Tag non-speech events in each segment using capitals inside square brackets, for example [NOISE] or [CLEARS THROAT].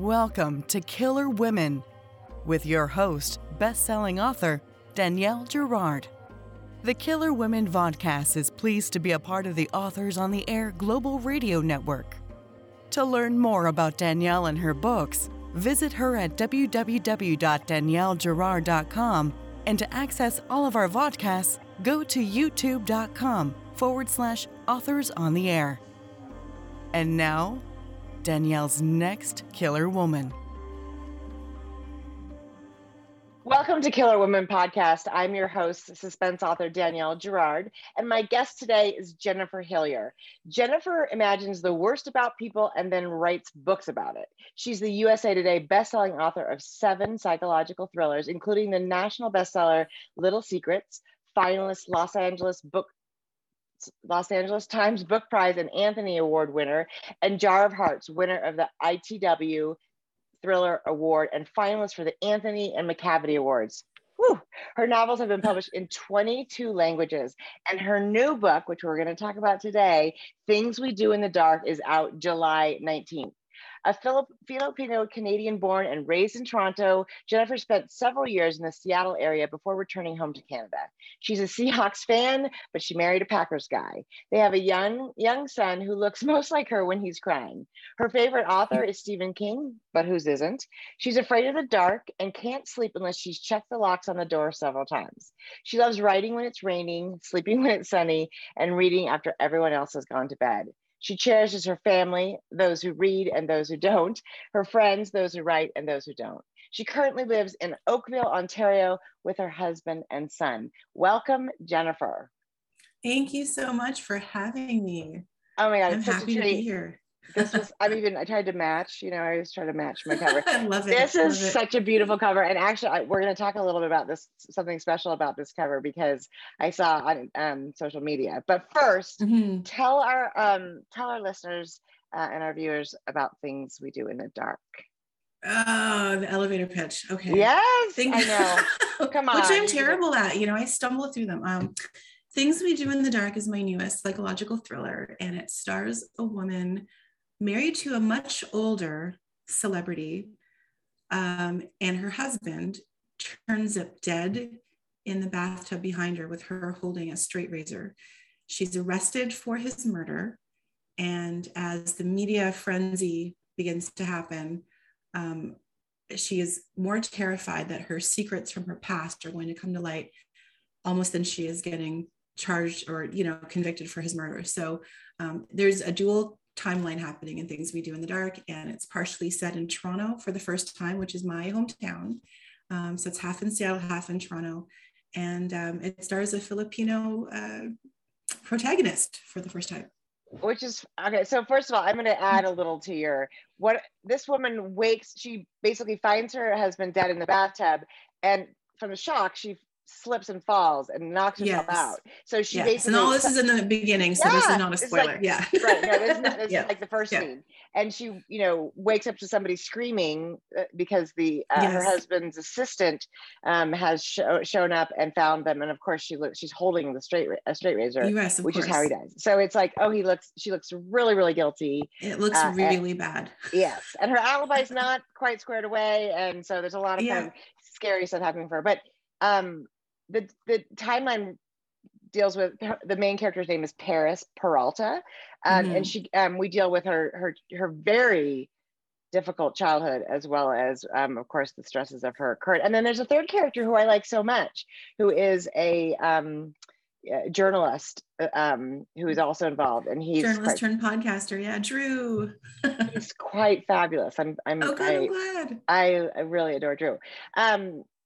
Welcome to Killer Women with your host, best-selling author Danielle Gerard. The Killer Women Vodcast is pleased to be a part of the Authors on the Air Global Radio Network. To learn more about Danielle and her books, visit her at www.daniellegerard.com and to access all of our vodcasts, go to youtube.com forward slash authors on the air. And now, Danielle's next killer woman. Welcome to Killer Woman Podcast. I'm your host, suspense author Danielle Gerard, and my guest today is Jennifer Hillier. Jennifer imagines the worst about people and then writes books about it. She's the USA Today bestselling author of seven psychological thrillers, including the national bestseller Little Secrets, finalist Los Angeles Book Los Angeles Times Book Prize and Anthony Award winner, and Jar of Hearts, winner of the ITW Thriller Award and finalist for the Anthony and Macavity Awards. Whew. Her novels have been published in 22 languages, and her new book, which we're going to talk about today, Things We Do in the Dark, is out July 19th. A Filipino Canadian born and raised in Toronto, Jennifer spent several years in the Seattle area before returning home to Canada. She's a [LAUGHS] Seahawks fan, but she married a Packers guy. They have a young young son who looks [LAUGHS] most like her when he's crying. Her favorite author is Stephen King, but whose isn't? She's afraid of the dark and can't sleep unless she's checked the locks on the door several times. She loves writing when it's raining, sleeping [LAUGHS] when it's sunny, and reading after everyone else has gone to bed. She cherishes her family, those who read and those who don't, her friends, those who write and those who don't. She currently lives in Oakville, Ontario with her husband and son. Welcome, Jennifer. Thank you so much for having me. Oh my God, I'm happy to be here this was i'm even i tried to match you know i always try to match my cover [LAUGHS] i love it this love is it. such a beautiful cover and actually I, we're going to talk a little bit about this something special about this cover because i saw on um, social media but 1st mm-hmm. tell our um, tell our listeners uh, and our viewers about things we do in the dark Oh, the elevator pitch. Okay. Yes, Think- I know. [LAUGHS] Come on. Which I'm terrible at. You know, I stumble through them. Um, Things We Do in the Dark is my newest psychological thriller, and it stars a woman married to a much older celebrity, um, and her husband turns up dead in the bathtub behind her with her holding a straight razor. She's arrested for his murder. And as the media frenzy begins to happen, um, she is more terrified that her secrets from her past are going to come to light almost than she is getting charged or you know convicted for his murder so um, there's a dual timeline happening and things we do in the dark. And it's partially set in Toronto for the first time, which is my hometown. Um, so it's half in Seattle, half in Toronto. And um, it stars a Filipino uh, protagonist for the first time. Which is okay. So first of all, I'm going to add a little to your what this woman wakes. She basically finds her husband dead in the bathtub, and from the shock, she slips and falls and knocks herself yes. out. So she yes. basically and all this is in the beginning, so yeah, this is not a spoiler. Like, yeah, [LAUGHS] right. No, this is, not, this yeah. is like the first yeah. scene, and she, you know, wakes up to somebody screaming uh, because the uh, yes. her husband's assistant um, has sh- shown up and found them, and of course she looks, she's holding the straight a straight razor, yes, which course. is how he dies. So it's like, oh, he looks, she looks really, really guilty. It looks uh, really and, bad. [LAUGHS] yes, and her alibi's not quite squared away, and so there's a lot of kind of scary stuff happening for her, but. Um, the the timeline deals with the main character's name is Paris Peralta, um, mm-hmm. and she um, we deal with her her her very difficult childhood as well as um, of course the stresses of her current. And then there's a third character who I like so much, who is a um, journalist um, who is also involved, and he's journalist quite, turned podcaster. Yeah, Drew. he's quite fabulous. I'm I'm oh, I, I'm glad. I, I really adore Drew.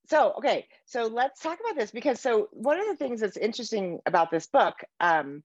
So okay so let's talk about this because so one of the things that's interesting about this book um,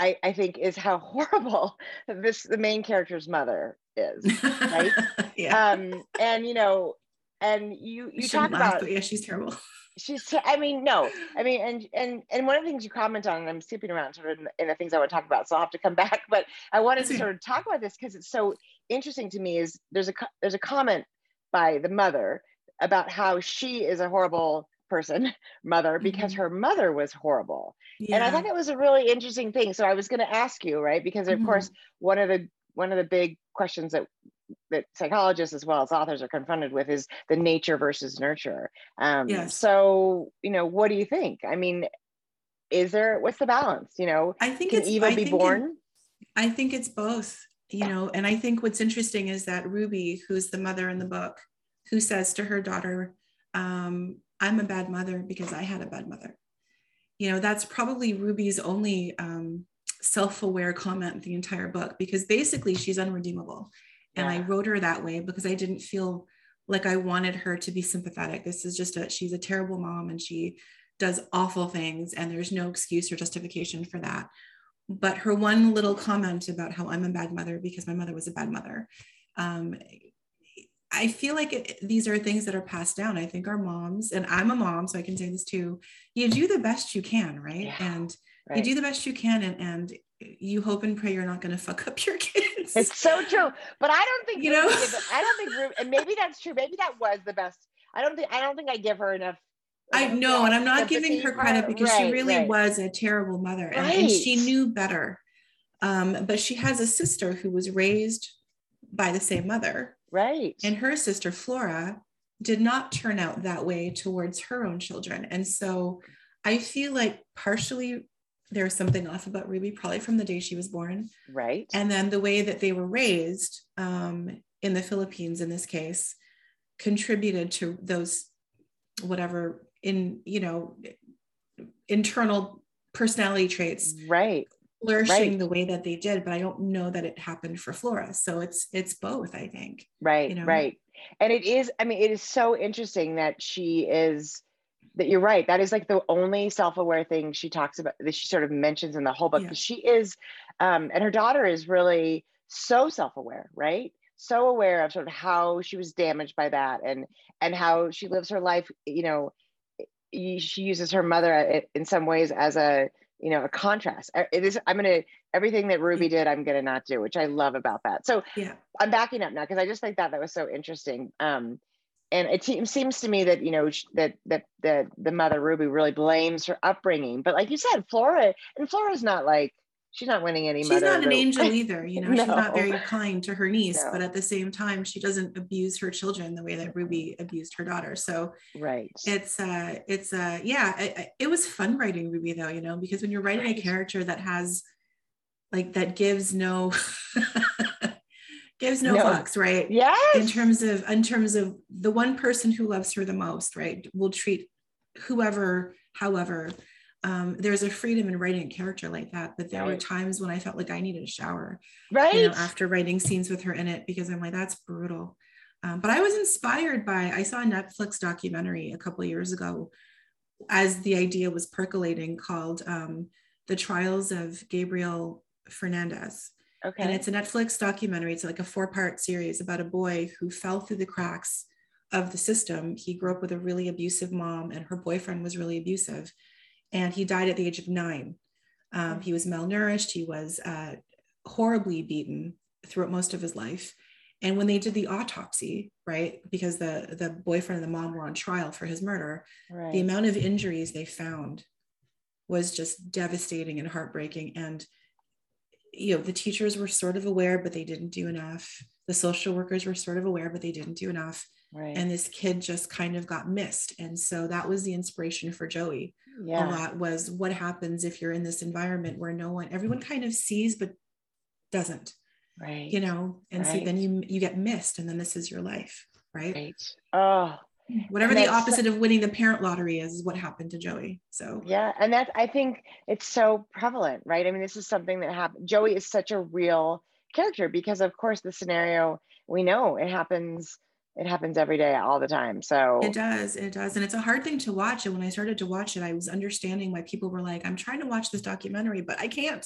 I, I think is how [LAUGHS] horrible this the main character's mother is right? [LAUGHS] Yeah. um and you know and you you talk laugh, about yeah she's terrible. [LAUGHS] She's I mean no i mean and and and one of the things you comment on and i'm skipping around sort of in, in the things i want to talk about so i'll have to come back but i wanted to sort of talk about this because it's so interesting to me is there's a there's a comment by the mother about how she is a horrible person [LAUGHS] mother because mm-hmm. her mother was horrible yeah. and i thought it was a really interesting thing so i was going to ask you right because of mm-hmm. course one of the one of the big questions that that psychologists as well as authors are confronted with is the nature versus nurture. Um, Yes. So, you know, what do you think? I mean, is there what's the balance? You know, I think can it's evil I be think it- born? I think it's both, you know, and I think what's interesting is that Ruby, who's the mother in the book, who says to her daughter, um, I'm a bad mother because I had a bad mother. You know, that's probably Ruby's only um, self aware comment in the entire book because basically she's unredeemable. And I wrote her that way because I didn't feel like I wanted her to be sympathetic. This is just a, she's a terrible mom and she does awful things and there's no excuse or justification for that but her one little comment about how I'm a bad mother because my mother was a bad mother. Um, I feel like it, these are things that are passed down. I think our moms, and I'm a mom, so I can say this too. You do the best you can, right? Yeah, and you do the best you can, and, and you hope and pray you're not going to fuck up your [LAUGHS] kids. It's so true. But I don't think You know? I don't think Ruby, and maybe that's true. Maybe that was the best. I don't think I don't think I give her enough. I know, and I'm not giving her credit because she really right. was a terrible mother and, and she knew better. Um, but she has a sister who was raised by the same mother. Right. And her sister Flora did not turn out that way towards her own children. And so I feel like partially there's something off about Ruby, probably from the day she was born. right. And then the way that they were raised um, in the Philippines, in this case, contributed to those whatever in, you know, internal personality traits right. Flourishing Right. the way that they did. But I don't know that it happened for Flora. So it's it's both, I think. Right. you know? Right. And it is, I mean, it is so interesting that she is that you're right. That is like the only self-aware thing she talks about that she sort of mentions in the whole book. Yeah. She is, um, and her daughter is really so self-aware, right? So aware of sort of how she was damaged by that and and how she lives her life, you know, she uses her mother in some ways as a you know a contrast. It is i'm gonna everything that ruby did i'm gonna not do which i love about that. So Yeah. i'm backing up now because i just think that that was so interesting. Um and it seems to me that you know that that the the mother ruby really blames her upbringing. But like you said flora and flora's not like she's not winning any She's not an angel [LAUGHS] either, you know, she's not very kind to her niece, No. but at the same time, she doesn't abuse her children the way that Ruby abused her daughter. So right it's uh it's uh yeah I, I- it was fun writing ruby though you know because when you're writing a character that has like that gives no [LAUGHS] gives no, No. fucks right yes in terms of in terms of the one person who loves her the most right will treat whoever however um, there's a freedom in writing a character like that but there were times when i felt like i needed a shower right you know, after writing scenes with her in it because I'm like, that's brutal. Um, but I was inspired by, I saw a Netflix documentary a couple years ago as the idea was percolating called um, The Trials of Gabriel Fernandez. okay And it's a Netflix documentary. It's like a four part series about a boy who fell through the cracks of the system. He grew up with a really abusive mom, and her boyfriend was really abusive. And he died at the age of nine. Um, he was malnourished. He was uh, horribly beaten throughout most of his life. And when they did the autopsy, right, because the, the boyfriend and the mom were on trial for his murder, right the amount of injuries they found was just devastating and heartbreaking and you know the teachers were sort of aware but they didn't do enough the social workers were sort of aware but they didn't do enough right. and this kid just kind of got missed and so that was the inspiration for joey. A yeah. lot was what happens if you're in this environment where no one everyone mm-hmm. kind of sees but doesn't right. you know? And so then you you get missed and then this is your life right? Right. Oh. Mm-hmm. Whatever the opposite of winning the parent lottery is is what happened to joey so. Yeah, and that's I think it's so prevalent, right? I mean, this is something that happened. Joey is such a real character because, of course, the scenario we know it happens. It happens every day, all the time. So It does. It does. And it's a hard thing to watch. And when I started to watch it, I was understanding why people were like, I'm trying to watch this documentary, but I can't.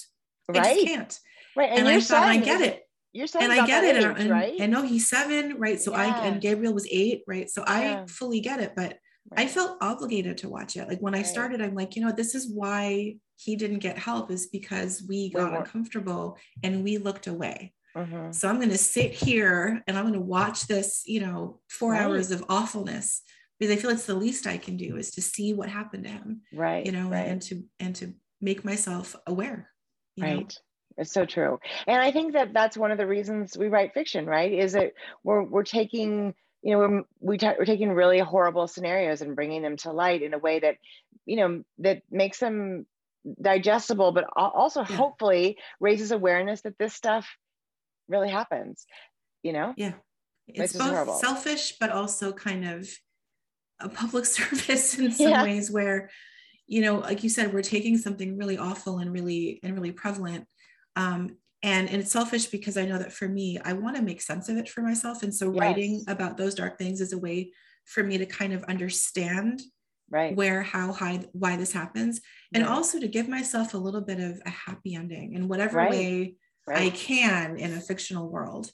I right, just can't. right, And, and, I thought, I get it. Your son, And I get it. age, and, right? and no, he's seven, right? So I and Gabriel was eight, right? So Yeah. I fully get it, but I felt obligated to watch it. Like when I started, I'm like, you know, this is why he didn't get help is because we got uncomfortable and we looked away. Mhm. So I'm going to sit here and I'm going to watch this, you know, four Right. hours of awfulness because I feel it's the least I can do is to see what happened to him, right, you know, right, and to and to make myself aware. You know? right, It's so true. And I think that that's one of the reasons we write fiction, right? Is that we're we're taking you know we're we ta- we're taking really horrible scenarios and bringing them to light in a way that you know that makes them digestible, but also yeah. hopefully raises awareness that this stuff really happens. You know? Yeah. It's, both horrible. selfish, but also kind of a public [LAUGHS] service in some yeah. ways where you know like you said we're taking something really awful and really and really prevalent um, and, and it's selfish because i know that for me i want to make sense of it for myself and so yes. writing about those dark things is a way for me to kind of understand right where how high why this happens and also to give myself a little bit of a happy ending in whatever right. way right. i can in a fictional world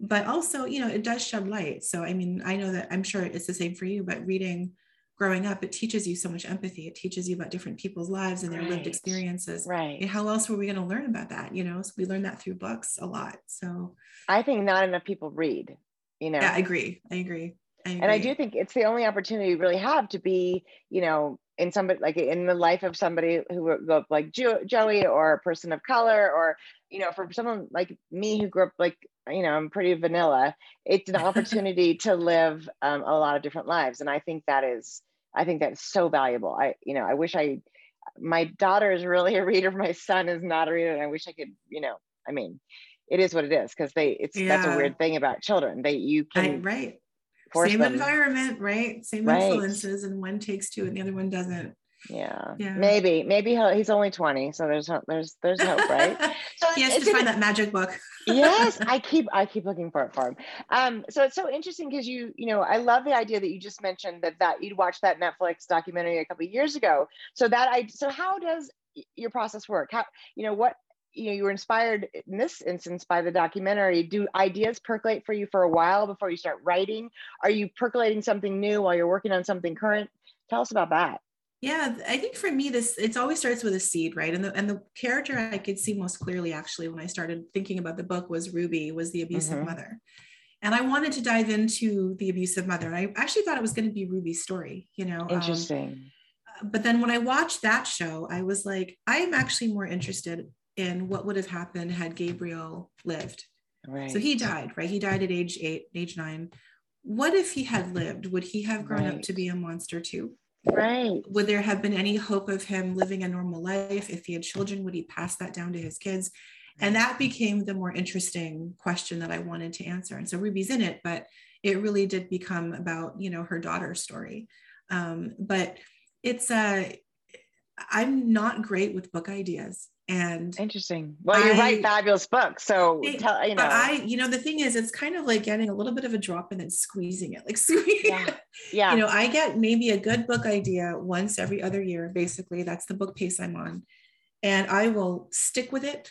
but also you know it does shed light. So i mean i know that i'm sure it's the same for you but reading growing up it teaches you so much empathy. It teaches you about different people's lives and their right. lived experiences. Right. And how else were we going to learn about that you know? So we learn that through books a lot. So i think not enough people read you know? Yeah i agree. I agree. And I do think it's the only opportunity we really have to be, you know, in somebody like in the life of somebody who grew up like jo- Joey or a person of color, or you know, for someone like me who grew up like, you know, I'm pretty vanilla. It's an [LAUGHS] opportunity to live um, a lot of different lives, and I think that is, I think that's so valuable. I, you know, I wish I, my daughter is really a reader. My son is not a reader, and I wish I could, you know, I mean, it is what it is because they, it's yeah. that's a weird thing about children. They you can I, right same them. environment, right? Same right. influences, and one takes two and the other one doesn't. Yeah. yeah. Maybe, maybe he's only 20. So there's, there's, there's hope, right? [LAUGHS] So he has to find that magic book. [LAUGHS] yes. I keep, I keep looking for it for him. Um, so it's so interesting because you, you know, I love the idea that you just mentioned that, that you'd watched that Netflix documentary a couple years ago. So that I, so how does your process work? How, you know, what, you know you were inspired in this instance by the documentary. Do ideas percolate for you for a while before you start writing? Are you percolating something new while you're working on something current? Tell us about that. Yeah i think for me this it's always starts with a seed right? And the and the character i could see most clearly actually when i started thinking about the book was ruby was the abusive mm-hmm. mother. And i wanted to dive into the abusive mother and i actually thought it was going to be ruby's story you know um, interesting. um, but then when i watched that show i was like i'm actually more interested in what would have happened had Gabriel lived. Right. So he died, right? He died at age eight, age nine. What if he had lived? Would he have grown right. up to be a monster too? Right. Would there have been any hope of him living a normal life? If he had children, would he pass that down to his kids? And that became the more interesting question that I wanted to answer. And so Ruby's in it, but it really did become about, you know, her daughter's story. Um, but it's a, I'm not great with book ideas and interesting. Well you I, write fabulous books so it, tell you know. I you know the thing is it's kind of like getting a little bit of a drop and then squeezing it like [LAUGHS] yeah. yeah. You know i get maybe a good book idea once every other year basically that's the book pace i'm on and i will stick with it.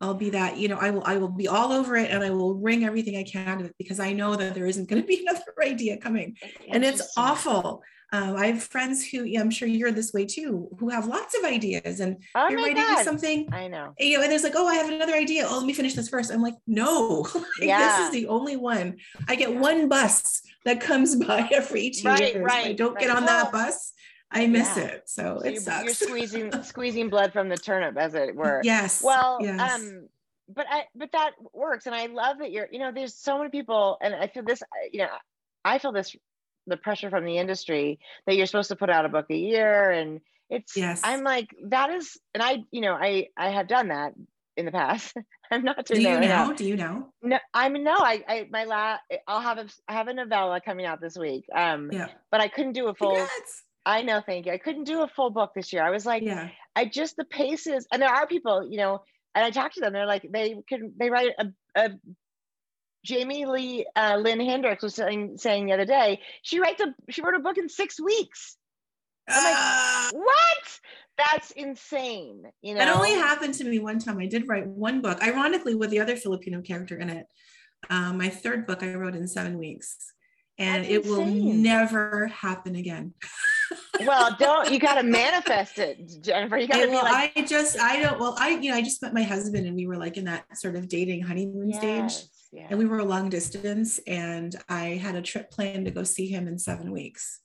I'll be that you know i will i will be all over it and i will wring everything i can out of it because i know that there isn't going to be [LAUGHS] another idea coming. And it's awful um, I have friends who yeah, I'm sure you're this way too, who have lots of ideas and oh you're writing God. something. I know. You know, and there's like, oh, I have another idea. Oh, let me finish this first. I'm like, no, [LAUGHS] yeah. this is the only one. I get one bus that comes [LAUGHS] by every two right, years. Right, I don't right. get on that bus. I miss yeah. it. So, so it you're, sucks. You're [LAUGHS] squeezing squeezing blood from the turnip, as it were. Yes. Well, yes. um, but I but that works, and I love that you're. You know, there's so many people, and I feel this. You know, I feel this the pressure from the industry that you're supposed to put out a book a year. And it's yes. I'm like that is and i you know i i have done that in the past. [LAUGHS] I'm not doing do you that know? right do you know? No i mean no i i my la i'll have a I have a novella coming out this week. Um yeah. but i couldn't do a full Congrats. i know thank you. I couldn't do a full book this year. I was like yeah. I just the paces and there are people you know and i talked to them. They're like they can they write a, a Jamie Lee uh, Lynn Hendricks was saying, saying the other day, she writes a she wrote a book in six weeks. I'm like, uh, what? That's insane. You know, that only happened to me one time. I did write one book, ironically, with the other Filipino character in it. Um, my third book I wrote in seven weeks, and it will never happen again. [LAUGHS] well, don't you got to manifest it, Jennifer? You got to well, like. I just I don't. Well, I you know I just met my husband, and we were like in that sort of dating honeymoon yes. stage yeah. and we were a long distance and i had a trip planned to go see him in seven weeks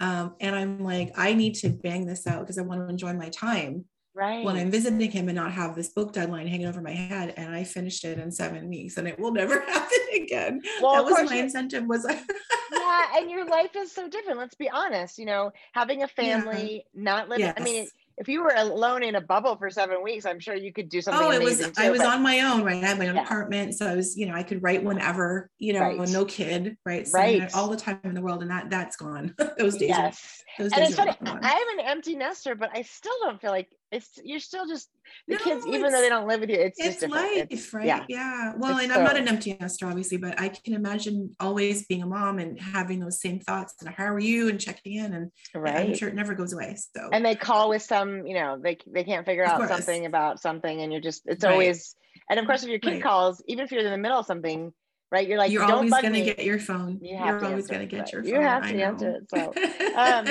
um, and i'm like i need to bang this out because i want to enjoy my time right when I'm visiting him and not have this book deadline hanging over my head. And I finished it in seven weeks and it will never [LAUGHS] happen again. Well, that was my you- incentive was [LAUGHS] yeah and your life is so different let's be honest you know having a family not living i mean Yes. If you were alone in a bubble for seven weeks i'm sure you could do something Oh, it was amazing I was but- on my own, right? I had my own Yeah. apartment. So I was, you know, I could write whenever, you know, Right. no kid, right? So, Right. all the time in the world. And that that's gone. [LAUGHS] those days. are- yes those and days it's funny i am an empty nester but i still don't feel like it's you're still just the kids even though they don't live with you it's, just it's different life, It's- right? yeah Yeah. Well, It's and I'm not an empty nester, obviously, but I can imagine always being a mom and having those same thoughts and how are you and checking in. And right. I'm sure it never goes away. So and they call with some you know they they can't figure out something about something and you're just it's Right. always and of course if your kid Right. calls even if you're in the middle of something right you're like you're don't always to me. get your phone. You are to always answer going to it, get your You have to answer it, [LAUGHS] um,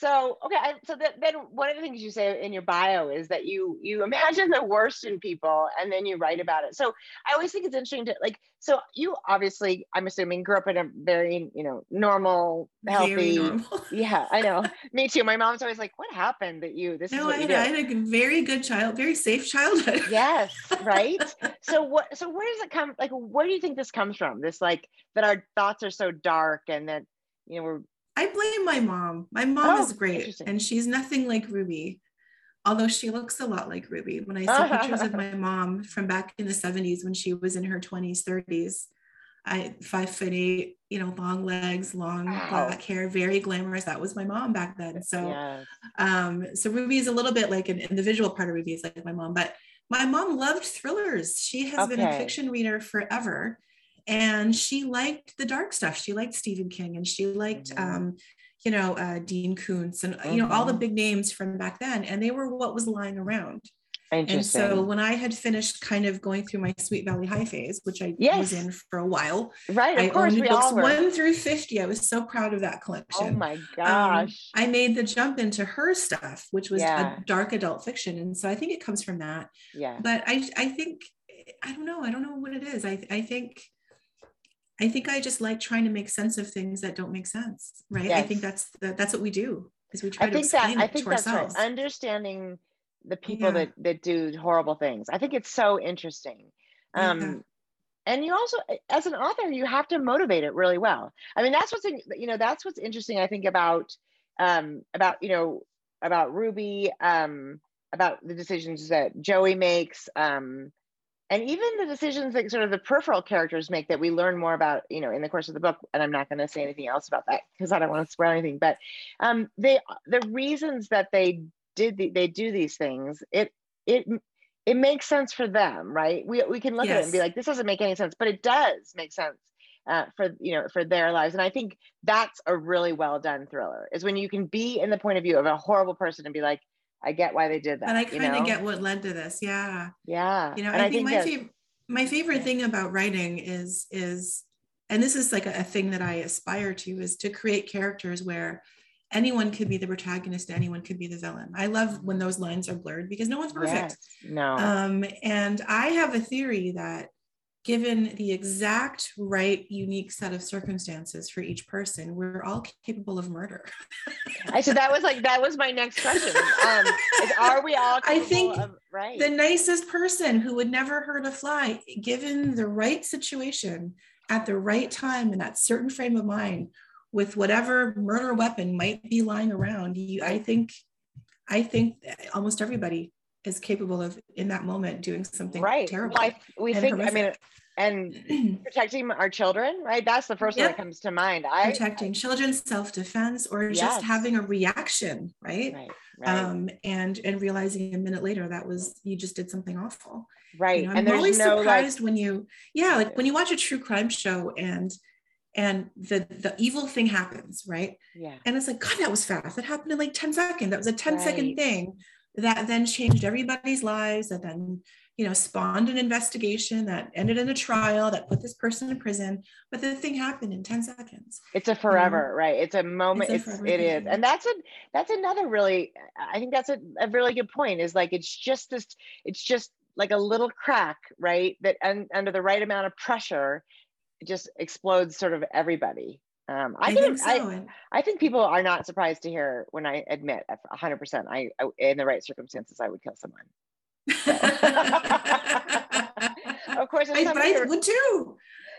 So okay, I, so that, then one of the things you say in your bio is that you you imagine the worst in people and then you write about it. So I always think it's interesting to like. So you obviously, I'm assuming, grew up in a very you know normal, healthy. normal. [LAUGHS] Yeah, I know. Me too. My mom's always like, "What happened that you? This is No, I had. I had a very good child, very safe childhood. yes [LAUGHS] right so what so where does it come like where do you think this comes from this like that our thoughts are so dark and that you know we're I blame my mom. My mom Oh, is great and she's nothing like Ruby, although she looks a lot like Ruby. When I see pictures of [LAUGHS] my mom from back in the 70s when she was in her 20s, 30s, I five foot eight, you know, long legs, long Wow. black hair, very glamorous. That was my mom back then. So yes. um, so Ruby is a little bit like an individual part of Ruby is like my mom, but my mom loved thrillers. She has been a fiction reader forever. And she liked the dark stuff. She liked Stephen King and she liked, Mhm. um, you know, uh, Dean Koontz and, you know, all the Mhm. big names from back then. And they were what was lying around. And so when I had finished kind of going through my Sweet Valley High phase, which I Yes. was in for a while, right of I course owned we books all were one through 50. I was so proud of that collection oh my um, gosh I made the jump into her stuff, which was Yeah. a dark adult fiction. And so I think it comes from that. yeah But I I think I don't know. I don't know what it is. I I think I think I just like trying to make sense of things that don't make sense. Right. I think that's the, that's what we do is we try i to think that explain i it think to that's ourselves. right understanding the people Yeah. that that do horrible things i think it's so interesting um Yeah. and you also as an author you have to motivate it really well i mean that's what's in, you know that's what's interesting i think about um about you know about ruby um about the decisions that joey makes um and even the decisions that sort of the peripheral characters make that we learn more about you know in the course of the book and i'm not going to say anything else about that because i don't want to spoil anything but um they the reasons that they did the, they do these things it it it makes sense for them right? We, we can look at it and be like this doesn't make any sense but it does make sense uh, for you know for their lives and i think that's a really well done thriller is when you can be in the point of view of a horrible person and be like i get why they did that and I kind of know? get what led to this. Yeah. yeah you know and i, think, my that- favorite my favorite thing about writing is is and this is like a, a thing that i aspire to is to create characters where anyone could be the protagonist anyone could be the villain i love when those lines are blurred because no one's perfect yes. no um, and i have a theory that given the exact right unique set of circumstances for each person we're all capable of murder I so that was like that was my next question. Um, is, are we all? I think of, right. the nicest person who would never hurt a fly, given the right situation at the right time in that certain frame of mind, with whatever murder weapon might be lying around, you, I think, I think almost everybody is capable of in that moment doing something right. terrible. Well, I, we think. I mean, and [CLEARS THROAT] protecting our children, right? That's the first one Yep. that comes to mind. I Protecting children's self-defense or Yes. just having a reaction, right? right, right, Um, and and realizing a minute later that was you just did something awful. right. You know, and I'm always no like, surprised when you, yeah, like when you watch a true crime show and and the the evil thing happens, right? yeah, And it's like, God, that was fast. That happened in like 10 seconds. That was a 10 second Right. thing that then changed everybody's lives, that then, you know, spawned an investigation that ended in a trial that put this person in prison. But the thing happened in 10 seconds. it's a forever, right? It's a moment. It's It's, a forever it is, and that's a that's another really. I think that's a, a really good point. Is like it's just this. It's just like a little crack, right? That un, under the right amount of pressure, it just explodes sort of everybody. Um, I, I can, think so. I, I think people are not surprised to hear when I admit 100% I, I in the right circumstances I would kill someone. [LAUGHS] Of course, if I, somebody, I would too.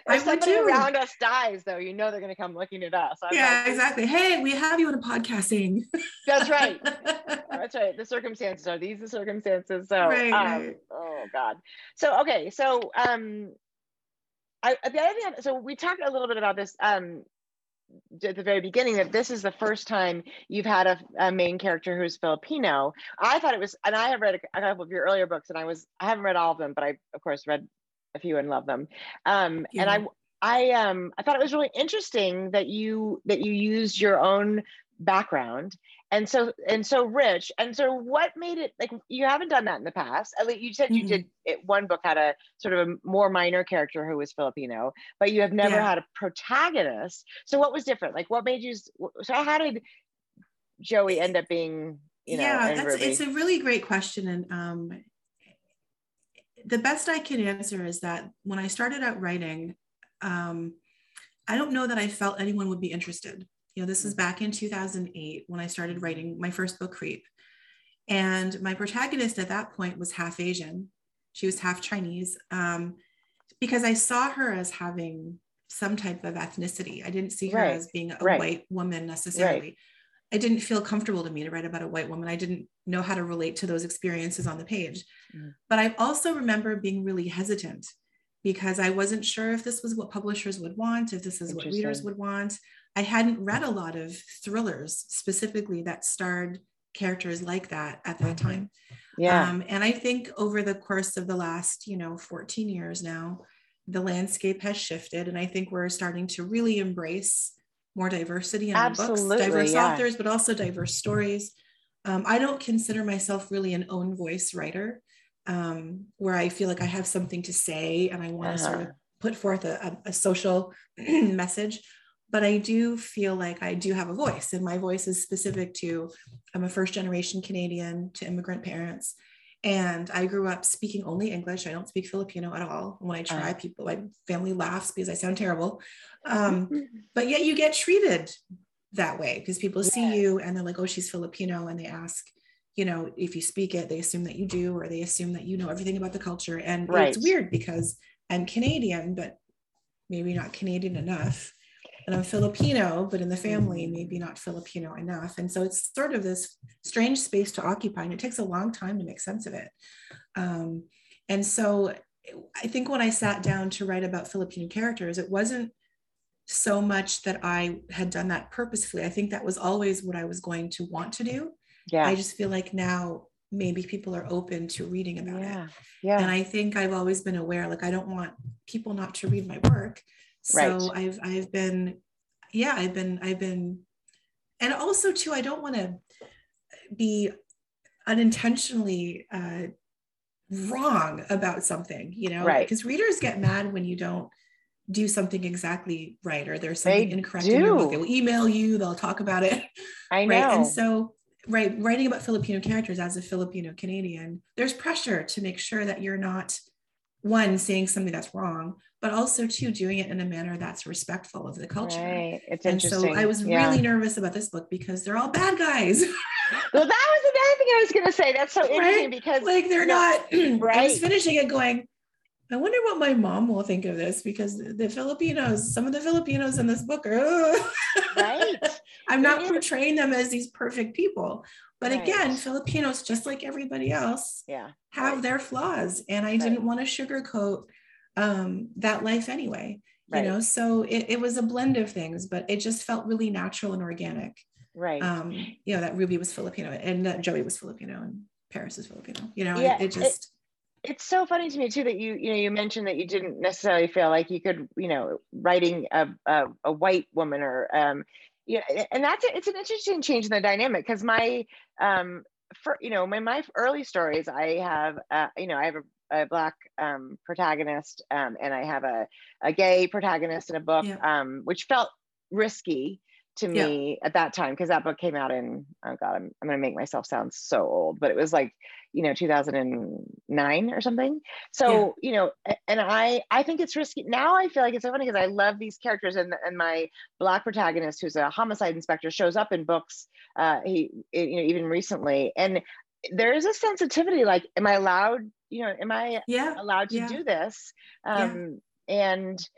I if would somebody too. around us dies, though, you know they're going to come looking at us. I'm yeah, like, exactly. Hey, we have you in a podcasting. That's right. [LAUGHS] That's right. The circumstances are these the circumstances. So, Right, um, right. oh God. So, okay. So, um, I, the other thing, so we talked a little bit about this, um, at the very beginning that this is the first time you've had a, a main character who's Filipino. I thought it was, and I have read a, a couple of your earlier books, and I was I haven't read all of them, but I of course read a few and love them. Um, and I I um I thought it was really interesting that you that you used your own background and so and so rich and so what made it like you haven't done that in the past at least you said you Mhm. did it one book had a sort of a more minor character who was filipino but you have never Yeah. had a protagonist so what was different like what made you so how did joey end up being you know yeah, that's Ruby? it's a really great question. And um the best I can answer is that when I started out writing, um, I don't know that I felt anyone would be interested. You know, this was back in 2008 when I started writing my first book, Creep. And my protagonist at that point was half Asian. She was half Chinese um, because I saw her as having some type of ethnicity. I didn't see her Right, as being a right. white woman necessarily. I didn't feel comfortable to me to write about a white woman. I didn't know how to relate to those experiences on the page. Mm. But I also remember being really hesitant because I wasn't sure if this was what publishers would want, if this is what readers would want. I hadn't read a lot of thrillers specifically that starred characters like that at that Mhm. time. yeah Um, and I think over the course of the last, you know, 14 years now, the landscape has shifted. And I think we're starting to really embrace more diversity in our books, diverse yeah. authors, but also diverse stories. Um, I don't consider myself really an own voice writer, um, where I feel like I have something to say and I want to sort of Uh-huh. put forth a, a, a social [CLEARS THROAT] message. But I do feel like I do have a voice, and my voice is specific to I'm a first generation Canadian to immigrant parents. And I grew up speaking only English. I don't speak Filipino at all. When I try, Uh. people, my family laughs because I sound terrible. Um, [LAUGHS] but yet you get treated that way because people see you and they're like, oh, she's Filipino. And they ask, you know, if you speak it, they assume that you do, or they assume that you know everything about the culture. And Right. it's weird because I'm Canadian, but maybe not Canadian enough. And I'm Filipino, but in the family, Mm. maybe not Filipino enough. And so it's sort of this strange space to occupy. And it takes a long time to make sense of it. Um, and so I think when I sat down to write about Filipino characters, it wasn't so much that I had done that purposefully. I think that was always what I was going to want to do. yeah I just feel like now maybe people are open to reading about it. yeah yeah And I think I've always been aware, like I don't want people not to read my work. So Right. I've I've been, yeah, I've been, I've been, and also too, I don't want to be unintentionally uh, wrong about something, you know, Right. because readers get mad when you don't do something exactly right or there's something They incorrect in your book. They'll email you, they'll talk about it [LAUGHS] i know right and so right writing about filipino characters as a filipino canadian there's pressure to make sure that you're not one saying something that's wrong but also two mm-hmm. doing it in a manner that's respectful of the culture. Right. It's and so i was Yeah. really nervous about this book because they're all bad guys. [LAUGHS] Well that was another thing i was going to say. That's so interesting Right? because like they're No, not [CLEARS THROAT] i was finishing it going I wonder what my mom will think of this because the Filipinos, some of the Filipinos in this book are, [LAUGHS] right I'm not It portraying them as these perfect people. But again, Filipinos, just like everybody else, yeah have Right. their flaws. And I didn't want to sugarcoat um, that life anyway. Right. You know, so it, it was a blend of things, but it just felt really natural and organic. right Um, you know, that Ruby was Filipino and that Joey was Filipino and Paris is Filipino. You know, Yeah, it, it just it's so funny to me too that you you know you mentioned that you didn't necessarily feel like you could you know writing a a, a white woman or um yeah and that's a, it's an interesting change in the dynamic because my um for you know my my early stories I have uh you know I have a, a black um protagonist um and I have a a gay protagonist in a book Yeah. um which felt risky to Yeah. me at that time because that book came out in oh god I'm, I'm gonna make myself sound so old but it was like you know 2009 or something so yeah. you know and i i think it's risky now i feel like it's so funny because i love these characters and and my black protagonist who's a homicide inspector shows up in books uh he you know even recently and there is a sensitivity like am i allowed you know am i yeah allowed to yeah. do this um yeah. and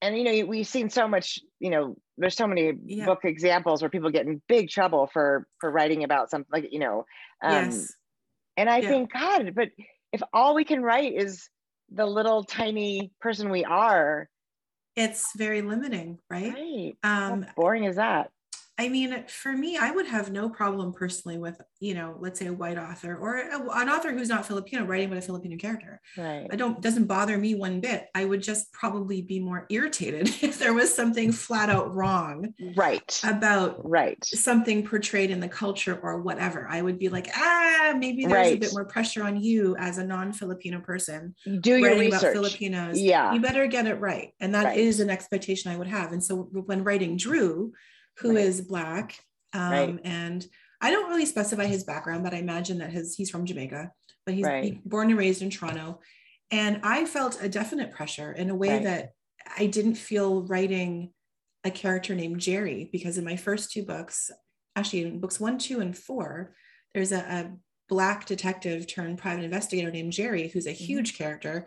and you know we've seen so much you know there's so many yeah. book examples where people get in big trouble for for writing about something like you know um yes. And i yeah. think god but if all we can write is the little tiny person we are it's very limiting right, right. um How boring is that I mean, for me, I would have no problem personally with, you know, let's say a white author or a, an author who's not Filipino writing with a Filipino character. Right. I don't doesn't bother me one bit. I would just probably be more irritated [LAUGHS] if there was something flat out wrong. Right. About right something portrayed in the culture or whatever. I would be like, ah, maybe there's right. a bit more pressure on you as a non-Filipino person. Do your research. About Filipinos. Yeah. You better get it right. And that right. is an expectation I would have. And so when writing Drew, who right. is black. Um, right. And I don't really specify his background, but I imagine that his he's from Jamaica, but he's right. born and raised in Toronto. And I felt a definite pressure in a way that I didn't feel writing a character named Jerry because in my first two books, actually in books one, two, and four, there's a, a black detective turned private investigator named Jerry, who's a mm-hmm. huge mm-hmm. character.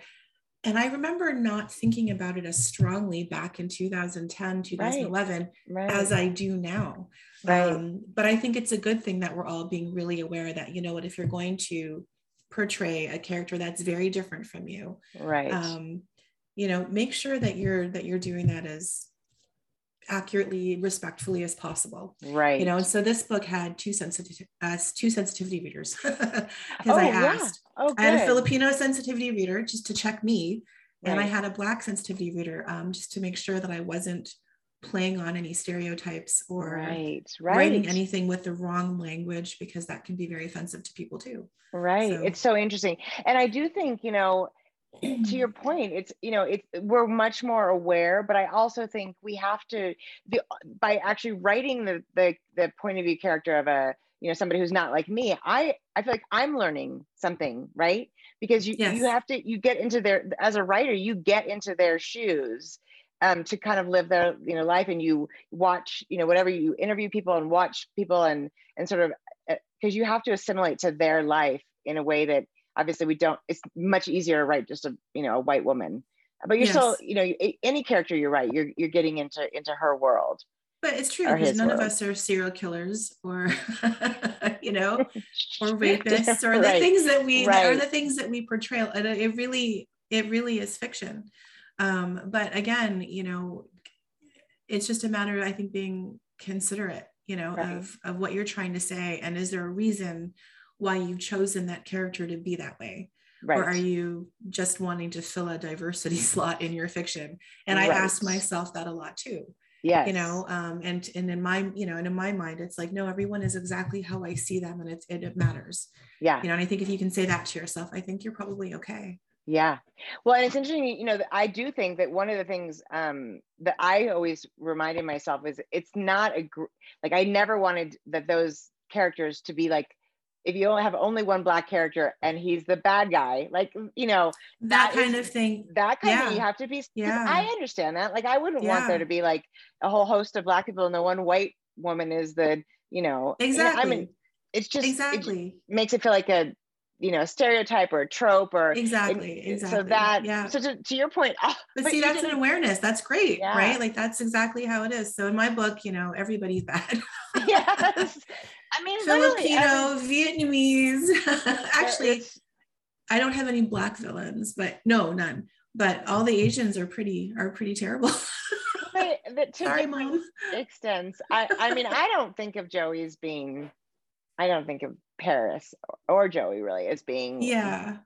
And I remember not thinking about it as strongly back in 2010, 2011 right. Right. as I do now. Right. Um, but I think it's a good thing that we're all being really aware that, you know what, if you're going to portray a character that's very different from you, right. Um, you know, make sure that you're that you're doing that as accurately, respectfully as possible. Right. You know, and so this book had two sensitive uh, two sensitivity readers [LAUGHS] because oh, I asked. Oh, I had a Filipino sensitivity reader just to check me, right. and I had a Black sensitivity reader um, just to make sure that I wasn't playing on any stereotypes or right, right. writing anything with the wrong language because that can be very offensive to people too. Right. So. It's so interesting. And I do think, you know, to your [CLEARS THROAT] point it's you know it's we're much more aware but i also think we have to the, by actually writing the, the the point of view character of a you know somebody who's not like me i i feel like i'm learning something right because you yes. you have to you get into their as a writer you get into their shoes um, to kind of live their you know life and you watch you know whatever you interview people and watch people and and sort of because uh, you have to assimilate to their life in a way that obviously we don't it's much easier to write just a you know a white woman but you're yes. still you know any character you write you're you're getting into into her world but it's true because none world. of us are serial killers or, [LAUGHS] you know, [LAUGHS] or rapists or right. the things that we right. are the things that we portray. And it really, it really is fiction. Um, but again, you know, it's just a matter of, I think, being considerate, you know, right. of, of what you're trying to say. And is there a reason why you've chosen that character to be that way? Right. Or are you just wanting to fill a diversity [LAUGHS] slot in your fiction? And I ask myself that a lot too yeah you know um and and in my you know and in my mind it's like no everyone is exactly how i see them and it's it, it matters yeah you know and i think if you can say that to yourself i think you're probably okay yeah well and it's interesting you know i do think that one of the things um that i always reminded myself is it's not a gr- like i never wanted that those characters to be like if you only have only one black character and he's the bad guy, like you know that, that kind is, of thing. That kind yeah. of you have to be. Yeah, I understand that. Like I wouldn't yeah. want there to be like a whole host of black people and the one white woman is the you know exactly. I mean, it's just exactly it makes it feel like a you know stereotype or trope or exactly exactly so that yeah so to, to your point oh, but, but see that's an awareness that's great yeah. right like that's exactly how it is so in my book you know everybody's bad [LAUGHS] yes I mean, Filipino, Vietnamese. [LAUGHS] Actually, I don't have any black villains, but no, none. But all the Asians are pretty are pretty terrible. [LAUGHS] but, but to Sorry, mom. extents, I [LAUGHS] I mean, I don't think of Joey as being. I don't think of Paris or Joey really as being. Yeah.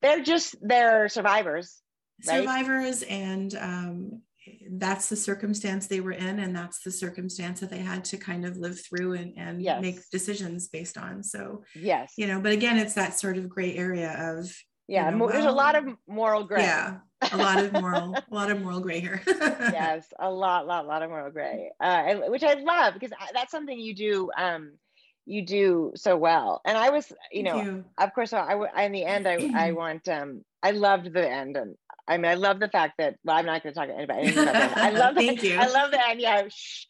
They're just they're survivors. Right? Survivors and um, that's the circumstance they were in and that's the circumstance that they had to kind of live through and, and yes. make decisions based on. So yes. you know but again it's that sort of gray area of yeah you know, there's well, a lot of moral gray. yeah a lot of [LAUGHS] moral a lot of moral gray here. [LAUGHS] Yes a lot lot lot of moral gray. Uh, which i love because that's something you do um you do so well. And I was, you know, you. of course, I, I in the end, I, I [CLEARS THROAT] want, um, I loved the end, and I mean, I love the fact that. Well, I'm not going to talk about anything about that. I love. [LAUGHS] Thank the, you. I love the end. Yeah. Shh.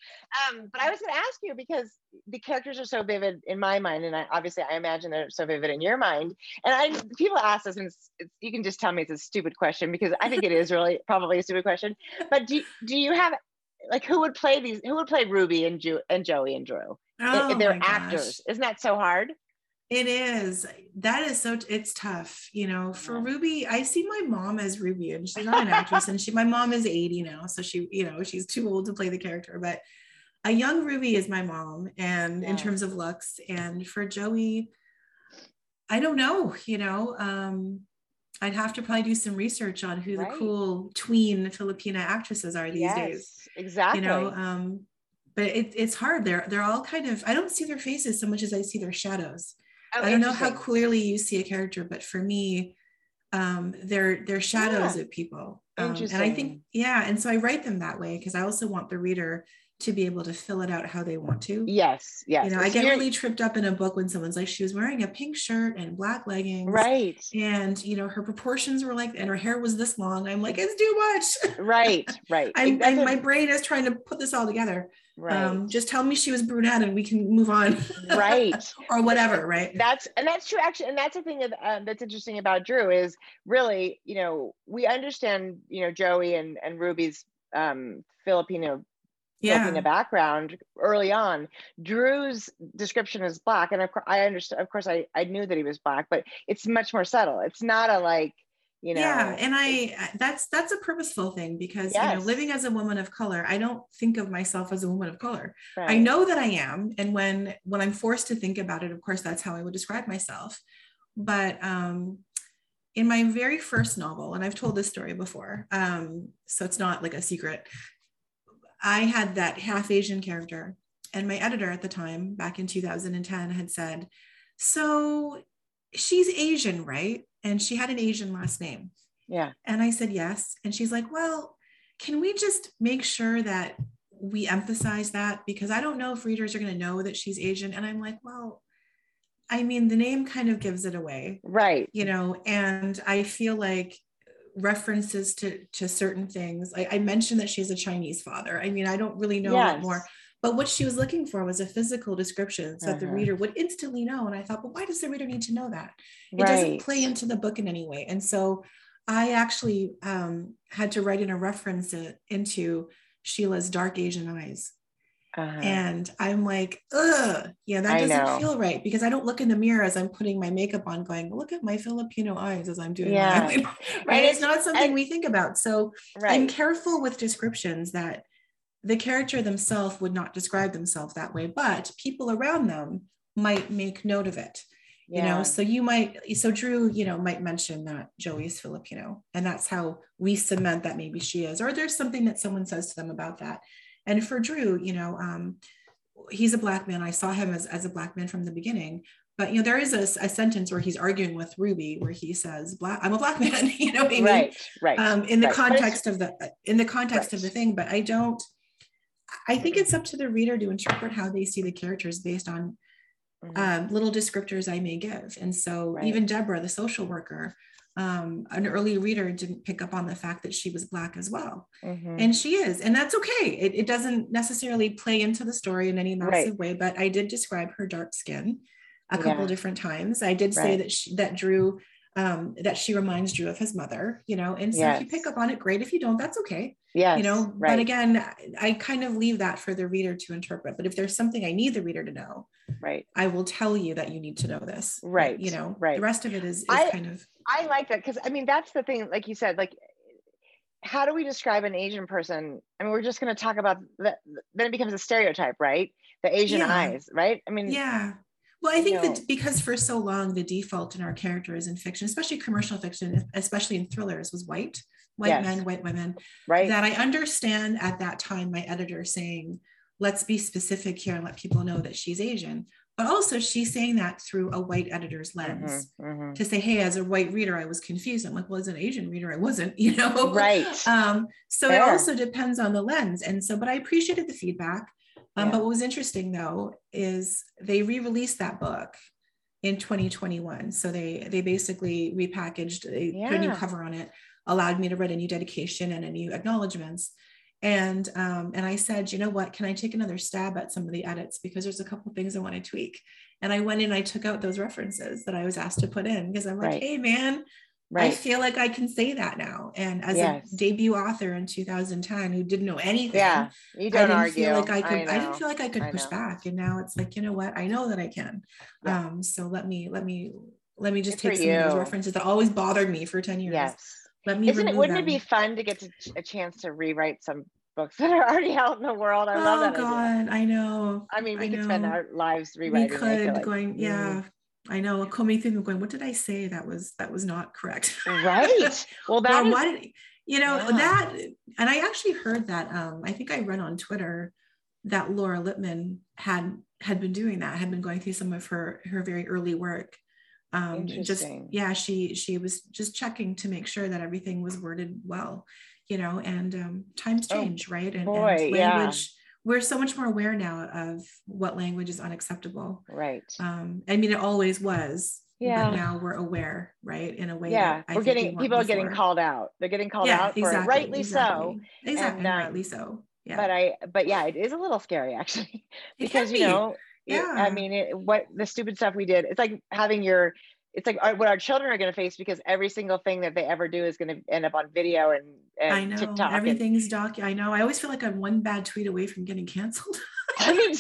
Um, but I was going to ask you because the characters are so vivid in my mind, and I obviously I imagine they're so vivid in your mind. And I people ask this, and it's, it's, you can just tell me it's a stupid question because I think it is really [LAUGHS] probably a stupid question. But do do you have like who would play these? Who would play Ruby and Ju- and Joey and Drew? Oh, they're my gosh. actors. Isn't that so hard? It is. That is so. It's tough, you know. For Yeah. Ruby, I see my mom as Ruby, and she's not an actress, and she. My mom is eighty now, so she, you know, she's too old to play the character. But a young Ruby is my mom, and in terms of looks, and for Joey, I don't know. You know, um, I'd have to probably do some research on who Right. the cool tween Filipina actresses are these days. Exactly. You know, um, but it, it's hard. They're they're all kind of. I don't see their faces so much as I see their shadows. Oh, I don't know how clearly you see a character, but for me, um, they're they're shadows Yeah. of people. Um, and I think, yeah, and so I write them that way because I also want the reader to be able to fill it out how they want to. Yes. Yes. You know, I get really tripped up in a book when someone's like, she was wearing a pink shirt and black leggings. right. And you know, her proportions were like, and her hair was this long. I'm like, it's too much. Right. [LAUGHS] Right. I'm, I'm my brain is trying to put this all together. right. Um, just tell me she was brunette and we can move on. right. [LAUGHS] or whatever, right? That's and that's true actually, and that's the thing that um, that's interesting about Drew is really, you know, we understand, you know, Joey and and Ruby's um, Filipino Filipino background early on. Drew's description is black, and of course, I understand. Of course, I I knew that he was black, but it's much more subtle. It's not a like, you know. yeah and i that's that's a purposeful thing because you know living as a woman of color i don't think of myself as a woman of color i know that i am and when when i'm forced to think about it of course that's how i would describe myself but um in my very first novel and i've told this story before um so it's not like a secret i had that half asian character and my editor at the time back in 2010 had said so she's asian right and she had an asian last name Yeah. and I said, yes. And she's like, well, can we just make sure that we emphasize that? Because I don't know if readers are going to know that she's Asian. And I'm like, well, I mean, the name kind of gives it away, Right. you know, and I feel like references to, to certain things. I, I mentioned that she has a Chinese father. I mean, I don't really know what Yes. more, but what she was looking for was a physical description so that the Uh-huh. reader would instantly know. And I thought, well, why does the reader need to know that? it right. doesn't play into the book in any way and so i actually um, had to write in a reference into sheila's dark asian eyes Uh-huh. and i'm like ugh yeah that doesn't feel right because i don't look in the mirror as i'm putting my makeup on going look at my filipino eyes as i'm doing Yeah. my eyeliner." [LAUGHS] right it's not something and- we think about so right. i'm careful with descriptions that the character themselves would not describe themselves that way but people around them might make note of it you know so you might so drew you know might mention that joey is filipino and that's how we cement that maybe she is or there's something that someone says to them about that and for drew you know um, he's a black man i saw him as, as a black man from the beginning but you know there is a, a sentence where he's arguing with ruby where he says black i'm a black man [LAUGHS] you know what i mean right. Right. um, in the Right. Context of the in the context of the thing but i don't i think it's up to the reader to interpret how they see the characters based on Mhm. um, little descriptors I may give. And so Right. even Deborah, the social worker, um, an early reader didn't pick up on the fact that she was Black as well. Mhm. And she is, and that's okay. It, it doesn't necessarily play into the story in any massive way, but I did describe her dark skin a couple Yeah. different times. I did say Right. that she, that Drew, um, that she reminds Drew of his mother, you know, and so if you pick up on it, great. If you don't, that's okay yeah you know Right. but again I- i kind of leave that for the reader to interpret but if there's something i need the reader to know right. i will tell you that you need to know this Right, you know right. the rest of it is, is I- kind of I like that because I mean that's the thing, like you said, like how do we describe an Asian person? I mean, we're just going to talk about that. Then it becomes a stereotype, right? The Asian Yeah. eyes, right? I mean, yeah well i think you that because for so long the default in our characters in fiction especially commercial fiction especially in thrillers was white white Yes. men white women right? that i understand at that time my editor saying let's be specific here and let people know that she's asian but also she's saying that through a white editor's lens Mhm, mhm. to say, hey, as a white reader, I was confused. I'm like, well, as an Asian reader, I wasn't, [LAUGHS] you know? Right. Um, so Fair. it also depends on the lens. And so, but I appreciated the feedback. Um, Yeah. But what was interesting though is they re-released that book in 2021. So they they basically repackaged, they put a new cover on it, allowed me to write a new dedication and a new acknowledgments. And um, and I said, you know what? Can I take another stab at some of the edits because there's a couple things I want to tweak. And I went in, I took out those references that I was asked to put in because I'm like, Right. hey man, I feel like I can say that now. And as Yes. a debut author in 2010 who didn't know anything, Yeah. You I don't didn't argue. feel like I could. I, know. didn't feel like I could I push back, and now it's like you know what? I know that I can. Yeah. Um, so let me let me let me just Good take some of those references that always bothered me for 10 years. Yes. Let me. Isn't it? Wouldn't it be fun to get to, a chance to rewrite some books [LAUGHS] that are already out in the world? I love oh that idea. God, I know. I mean, we I could spend our lives We rewriting. Feel could like. going. Mm. Yeah, I know. Combing through them, going. What did I say? That was that was not correct. Right. [LAUGHS] Well, that is, why did you know Yeah. that and i actually heard that um i think i read on twitter that laura lippman had had been doing that had been going through some of her her very early work um just yeah she she was just checking to make sure that everything was worded well you know and um times Oh, change right and, boy, and yeah. language we're so much more aware now of what language is unacceptable right. um i mean it always was Yeah. but now we're aware right in a way Yeah. We're we getting weren't people are getting called out. They're getting called out for it, rightly so. exactly And, um, rightly so yeah But I, but yeah, it is a little scary [LAUGHS] actually, because you be. It- I mean, it, what the stupid stuff we did. It's like having your. It's like our, what our children are going to face because every single thing that they ever do is going to end up on video and, and i know TikTok. everything's doc i know i always feel like i'm one bad tweet away from getting canceled [LAUGHS] [LAUGHS] I mean,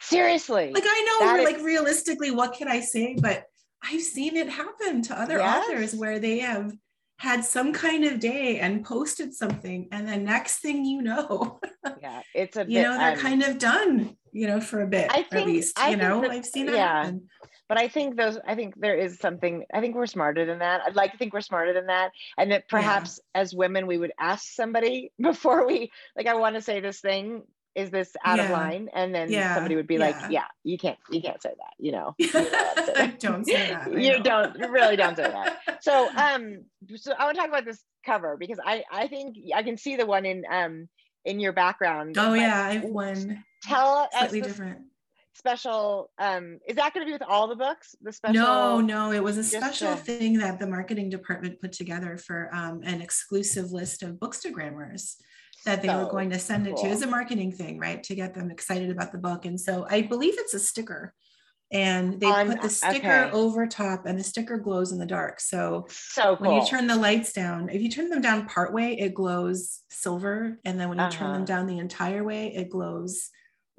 seriously. like i know is- like realistically what can i say but i've seen it happen to other authors where they have had some kind of day and posted something and the next thing you know [LAUGHS] yeah, it's a you bit. know they're um, kind of done you know for a bit I at least I you know that- i've seen it yeah. happen but I think those. I think there is something. I think we're smarter than that. I'd like to think we're smarter than that, and that perhaps as women we would ask somebody [LAUGHS] before we like. I want to say this thing. Is this out of line? And then Yeah, somebody would be yeah. like, "Yeah, you can't. You can't say that. You know, [LAUGHS] you don't say that. don't say that I [LAUGHS] you know. don't. You really don't say that." So, um, so I want to talk about this cover because I I think I can see the one in um in your background. oh yeah i've one Tell us slightly different special. Um, is that going to be with all the books? The special. No, no, it was a special a- thing that the marketing department put together for um, an exclusive list of bookstagrammers that they were going to send it to. cool. It's a marketing thing, right? To get them excited about the book. And so I believe it's a sticker. And they On- put the sticker okay. over top and the sticker glows in the dark. So So cool. when you turn the lights down, if you turn them down part way, it glows silver. And then when you turn Uh-huh. them down the entire way, it glows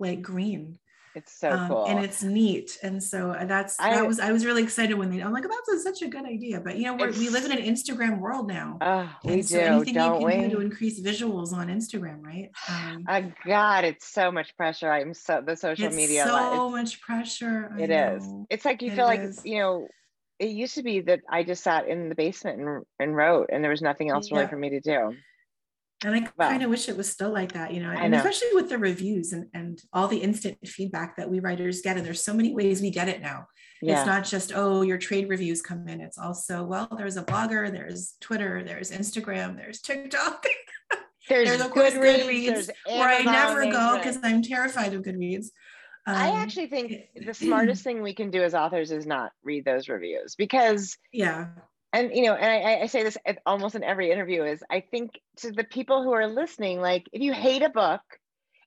like green. it's so Um, cool. and it's neat and so uh, that's I- that was i was really excited when they i'm like that's such a good idea but you know we're, we live in an instagram world now oh, we and do, so anything don't you can we? do to increase visuals on instagram right um, Oh God, it's so much pressure. I'm so the social it's media. so much pressure I it is. know. It's like you It feel like is. you know. It used to be that I just sat in the basement and, and wrote, and there was nothing else really for me to do. And i Wow. kind of wish it was still like that you know and know. especially with the reviews and, and all the instant feedback that we writers get and there's so many ways we get it now Yeah, It's not just, oh, your trade reviews come in. It's also, well, there's a blogger, there's Twitter, there's Instagram, there's TikTok. [LAUGHS] there's, there's, of course, Goodreads, Goodreads, there's where I never go because I'm terrified of Goodreads. I Um, actually think the [CLEARS THROAT] smartest thing we can do as authors is not read those reviews because yeah, and you know and I, I say this almost in every interview is i think to the people who are listening like if you hate a book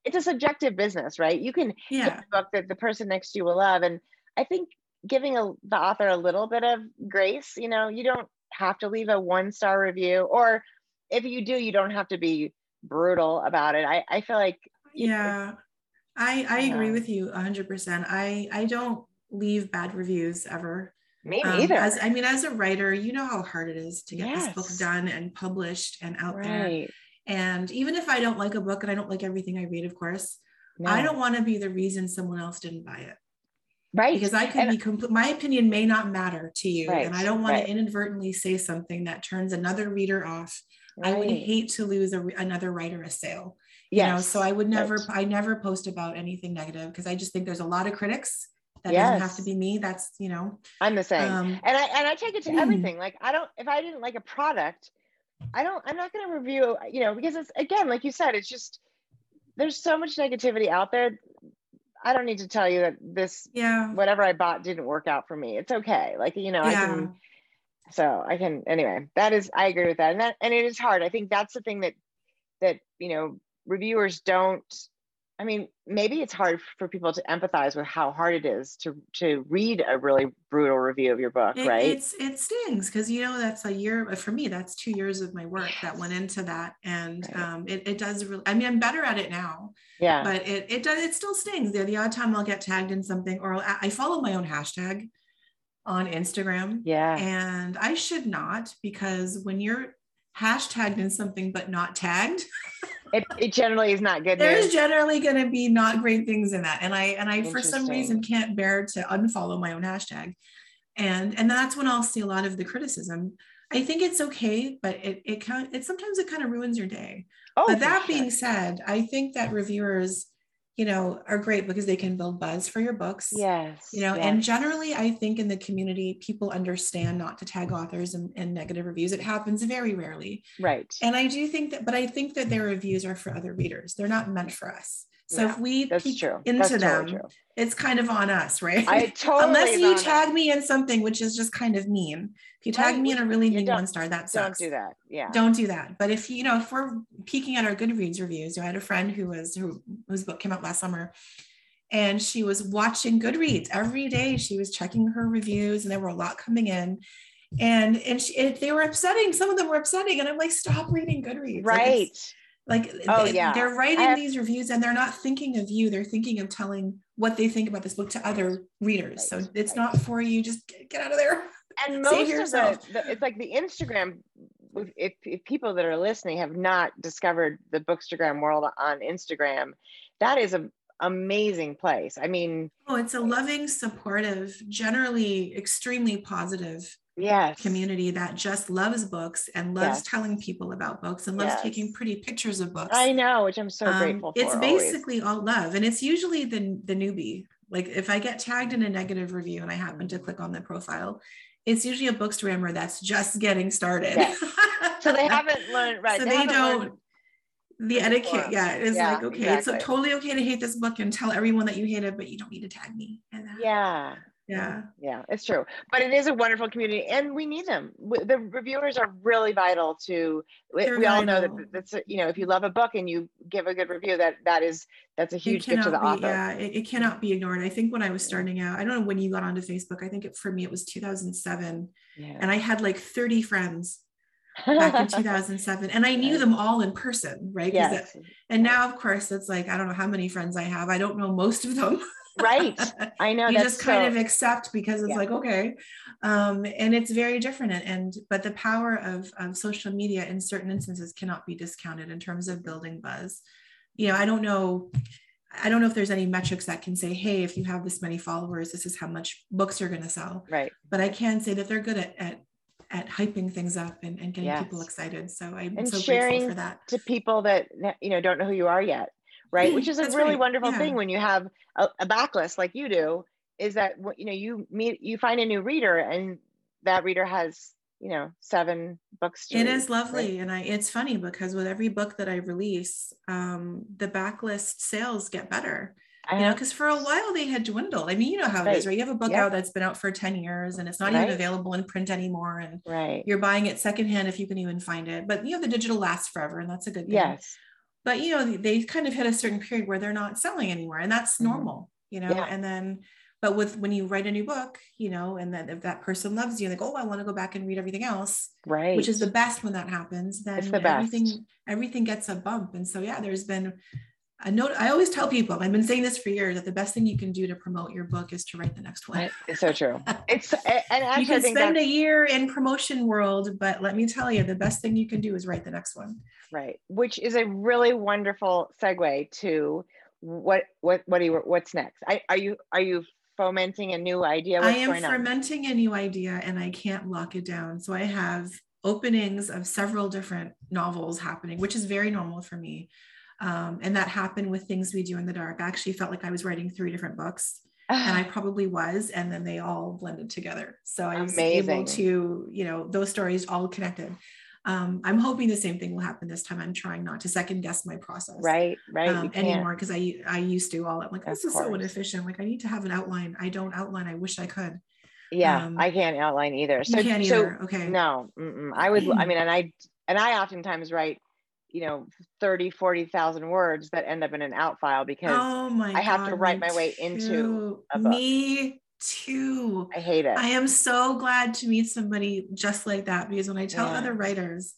it's a subjective business right you can hate yeah, a book that the person next to you will love and i think giving a, the author a little bit of grace you know you don't have to leave a one star review or if you do you don't have to be brutal about it i, I feel like yeah. I I agree Yeah. with you 100%. I I don't leave bad reviews ever. Me Um, As I mean, as a writer, you know how hard it is to get this book done and published and out there. right And even if I don't like a book and I don't like everything I read, of course, No. I don't want to be the reason someone else didn't buy it. right because I could And- be complete. My opinion may not matter to you, Right, and I don't want right. to inadvertently say something that turns another reader off. I would hate to lose a, another writer a sale. yes. You know, so I would never, right. I never post about anything negative because I just think there's a lot of critics. That doesn't have to be me. That's you know, i'm the same um, and I and I take it to [CLEARS THROAT] everything. Like I don't if I didn't like a product, I don't I'm not going to review, you know, because it's again like you said, it's just there's so much negativity out there. I don't need to tell you that this yeah whatever I bought didn't work out for me. It's okay. Like, you know, I can so I can anyway, that is I agree with that. And that and it is hard. I think that's the thing that that, you know, reviewers don't I mean, maybe it's hard for people to empathize with how hard it is to to read a really brutal review of your book, It, right? it's it stings because you know that's a year for me. That's two years of my work that went into that, and Right. um, it it does really. I mean, I'm better at it now, Yeah. but it it does it still stings. The the odd time I'll get tagged in something, or I I follow my own hashtag on Instagram, Yeah. and I should not because when you're hashtagged in something but not tagged, [LAUGHS] It, it generally is not good there's news. generally going to be not great things in that and i and i for some reason can't bear to unfollow my own hashtag and and that's when i'll see a lot of the criticism i think it's okay but it it kind it sometimes it kind of ruins your day Oh, but that sure. being said i think that reviewers you know are great because they can build buzz for your books yes. you know and generally i think in the community people understand not to tag authors and, in negative reviews it happens very rarely right. and I do think that, but I think that their reviews are for other readers. They're not meant for us. So Yeah, if we peek true. into That's them, totally it's kind of on us, right? I [LAUGHS] totally Unless you tag that. me in something which is just kind of mean. If you tag Right, me in a really mean one star, that sucks. Don't do that. Yeah. Don't do that. But if you know, if we're peeking at our Goodreads reviews, I had a friend who was who, whose book came out last summer, and she was watching Goodreads every day. She was checking her reviews, and there were a lot coming in. And and she, it, they were upsetting. Some of them were upsetting, and I'm like, stop reading Goodreads. Right. it's- like Oh, they, yeah. they're writing have- these reviews and they're not thinking of you. They're thinking of telling what they think about this book to other readers. So it's right. not for you. Just get, get out of there. And [LAUGHS] Save most of the, the it's like the instagram if, if, if people that are listening have not discovered the bookstagram world on instagram that is an amazing place. I mean oh it's a loving supportive generally extremely positive yes. community that just loves books and loves Yes. telling people about books and loves Yes. taking pretty pictures of books. I know which i'm so Um, grateful for it's always. basically all love and it's usually the the newbie. Like if i get tagged in a negative review and i happen to click on the profile it's usually a bookstagrammer that's just getting started. Yes. so they [LAUGHS] haven't learned right so they, haven't don't. The etiquette yeah it's Yeah, like okay it's totally okay to hate this book and tell everyone that you hate it but you don't need to tag me. And yeah yeah. Yeah it's true but it is a wonderful community and we need them the reviewers are really vital to we, They're we all know that vital. that's a, you know if you love a book and you give a good review that that is that's a huge gift to the be, author. yeah it, it cannot be ignored i think when i was starting out i don't know when you got onto facebook i think it, for me it was 2007 yeah. and i had like 30 friends back in 2007 [LAUGHS] and i knew them all in person right yes. that- and now of course it's like i don't know how many friends i have i don't know most of them [LAUGHS] right [LAUGHS] i know you just kind so- of accept because it's Yeah. like okay um and it's very different and, and but the power of, of social media in certain instances cannot be discounted in terms of building buzz you know i don't know i don't know if there's any metrics that can say hey if you have this many followers this is how much books you're going to sell right but I can say that they're good at at, at hyping things up and, and getting people excited. So I'm And so sharing grateful for that. to people that you know don't know who you are yet right which is a really right, wonderful yeah. thing when you have a, a backlist like you do is that you know you meet you find a new reader and that reader has you know seven books to It read, is right? lovely. And I it's funny because with every book that I release, um, the backlist sales get better. You know, because for a while they had dwindled. I mean, you know how it is, Right. right? You have a book out that's been out for 10 years and it's not Right. even available in print anymore. And right you're buying it secondhand if you can even find it. But you know, the digital lasts forever, and that's a good thing. yes but you know they kind of hit a certain period where they're not selling anymore and that's Mhm. normal you know Yeah. and then but with when you write a new book you know and then if that person loves you like oh i want to go back and read everything else right which is the best when that happens then the best. everything everything gets a bump and so yeah there's been a note i always tell people i've been saying this for years that the best thing you can do to promote your book is to write the next one. It's so true. [LAUGHS] It's and you I can spend a year in promotion world but let me tell you the best thing you can do is write the next one. Right which is a really wonderful segue to what what what are you what's next? I, are you are you fomenting a new idea? I am going on? fermenting a new idea and I can't lock it down. So I have openings of several different novels happening, which is very normal for me. Um, and that happened with Things We Do in the Dark. I actually felt like I was writing three different books, and I [SIGHS] probably was, and then they all blended together. So I was able to, you know, those stories all connected. um, I'm hoping the same thing will happen this time. I'm trying not to second guess my process. Right, right. Um, anymore because I I used to all. I'm like, this Of is so inefficient. Like I need to have an outline. I don't outline. I wish I could. Yeah, um, I can't outline either. So, you can't so either. okay. no, mm-mm. I would, I mean, and I, and I oftentimes write, you know, 30, 40,000 words that end up in an out file because Oh I have to write my way into a book. Me too. I hate it. I am so glad to meet somebody just like that because when I tell Yeah. other writers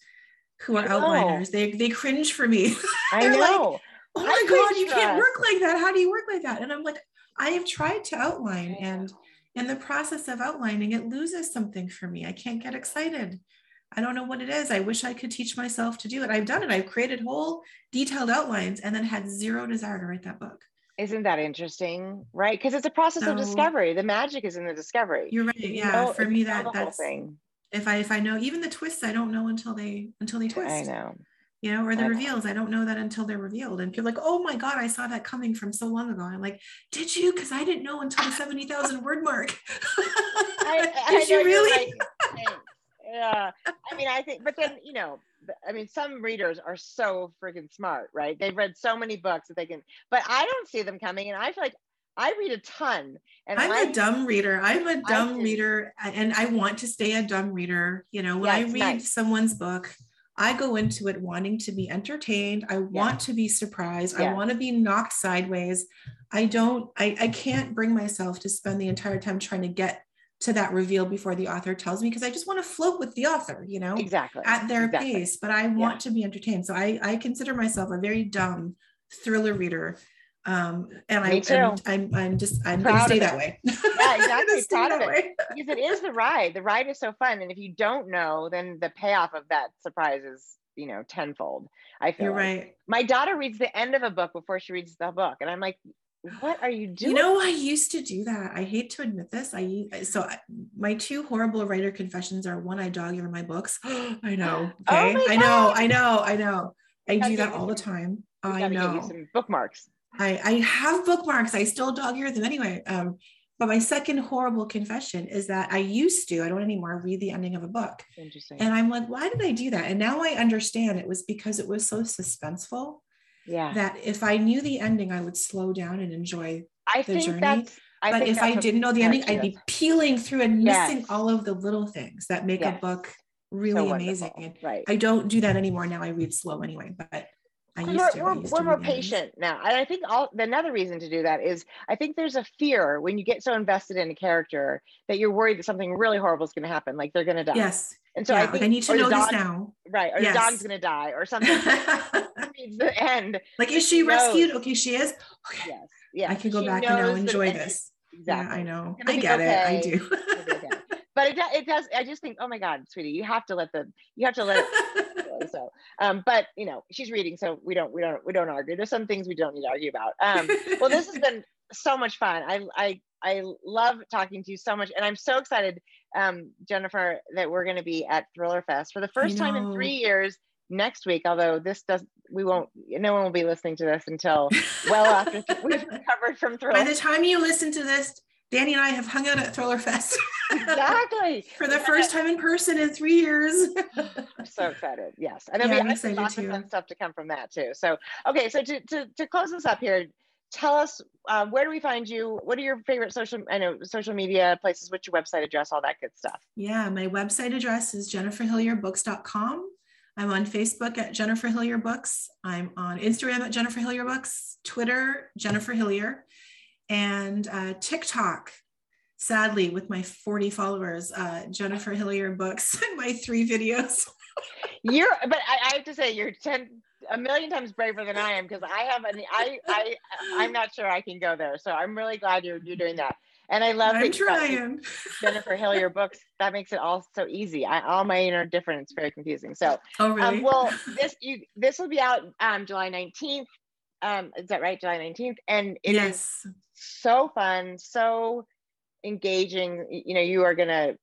who are I know. outliners, they they cringe for me. [LAUGHS] I they're like, know. oh I my god, you can't us. work like that. How do you work like that? And I'm like, I have tried to outline, and in the process of outlining, it loses something for me. I can't get excited. I don't know what it is. I wish I could teach myself to do it. I've done it. I've created whole detailed outlines and then had zero desire to write that book. Isn't that interesting? Right. Because it's a process of discovery. The magic is in the discovery. You're right. You Yeah. know- for me, know that the that's thing. if I if I know even the twists, I don't know until they until they twist. I know. You know, or the I know. reveals. I don't know that until they're revealed. And people like, oh my God, I saw that coming from so long ago. I'm like, did you? Because I didn't know until the 70,000 word mark. [LAUGHS] I, I did know you really? Yeah. I mean, I think, but then, [LAUGHS] you know, I mean, some readers are so freaking smart, right? They've read so many books that they can, but I don't see them coming. And I feel like I read a ton. And I'm I, a dumb reader. I'm a dumb reader and I want to stay a dumb reader. You know, when I read nice. someone's book, I go into it wanting to be entertained. I want to be surprised. I want to be knocked sideways. I don't, I, I can't bring myself to spend the entire time trying to get to that reveal before the author tells me because I just want to float with the author, you know, exactly at their exactly. pace. But I want to be entertained. So I, I consider myself a very dumb thriller reader. Um, and Me I, too. I'm, I'm, I'm just, I'm going to stay that way. Yeah, [LAUGHS] exactly. stay Proud of it. way. [LAUGHS] because it is the ride. The ride is so fun. And if you don't know, then the payoff of that surprise is, you know, tenfold. I feel You're like. right. My daughter reads the end of a book before she reads the book. And I'm like, what are you doing? You know, I used to do that. I hate to admit this. I so I, my two horrible writer confessions are one, I dog ear my books. [GASPS] I know. [GASPS] Oh Okay. my I know. I know. I know. I do that all the time. I gotta get you know. some bookmarks. I, I have bookmarks. I still dog ear them anyway. Um, but my second horrible confession is that I used to, I don't anymore, read the ending of a book. Interesting. And I'm like, why did I do that? And now I understand it was because it was so suspenseful yeah. that if I knew the ending, I would slow down and enjoy I the think journey, that's I but if I didn't know the ending, I'd be peeling through and missing all of the little things that make Yes. a book really So amazing. And Right. I don't do that anymore. Now I read slow anyway, but I we're, used to. We're, we're more patient now. And I think all another reason to do that is I think there's a fear when you get so invested in a character that you're worried that something really horrible is going to happen, like they're going to die. Yes. And so yeah, I like, think I need to know this dog- now. Right. Or Yes. the dog's going to die or something. [LAUGHS] the end. like, is she She rescued? Okay, she is. Okay. Yes. Yeah. I can go She back and now enjoy this. Exactly. Yeah, I know. gonna I get it. I do. Okay. But it, it does. I just think, oh my God, sweetie, you have to let the you have to let it. So, [LAUGHS] um, but you know, she's reading, so we don't we don't we don't argue. There's some things we don't need to argue about. Um, well, this has been so much fun. I I I love talking to you so much, and I'm so excited, um, Jennifer, that we're going to be at Thriller Fest for the first time in three years next week. Although this does, we won't. No one will be listening to this until [LAUGHS] well after we've recovered from Thriller. By the time you listen to this, Danny and I have hung out at Thriller Fest exactly. [LAUGHS] for the first time in person in three years. [LAUGHS] I'm so excited. Yes. And then Yeah, we I'm excited lots of fun stuff to come from that too. So, okay. So to, to, to close this up here, tell us, uh, where do we find you? What are your favorite social, I know social media places, what's your website address, all that good stuff. Yeah, my website address is jenniferhillierbooks.com. I'm on Facebook at Jennifer Hillier Books. I'm on Instagram at Jennifer Hillier Books, Twitter, Jennifer Hillier, and uh, TikTok. Sadly, with my 40 followers, uh, Jennifer Hillier Books, [LAUGHS] and my three videos. You're, but I, I have to say you're 10, a million times braver than I am because I have an, I, I, I'm not sure I can go there. So I'm really glad you're, you're doing that. And I love I'm that you got trying. Jennifer Hillier books. That makes it all so easy. I, all my inner different. It's very confusing. So, Oh, really? Um, well, [LAUGHS] this you this will be out um, July nineteenth. Um, is that right? July nineteenth, and it is yes. so fun, so engaging. You know, you are gonna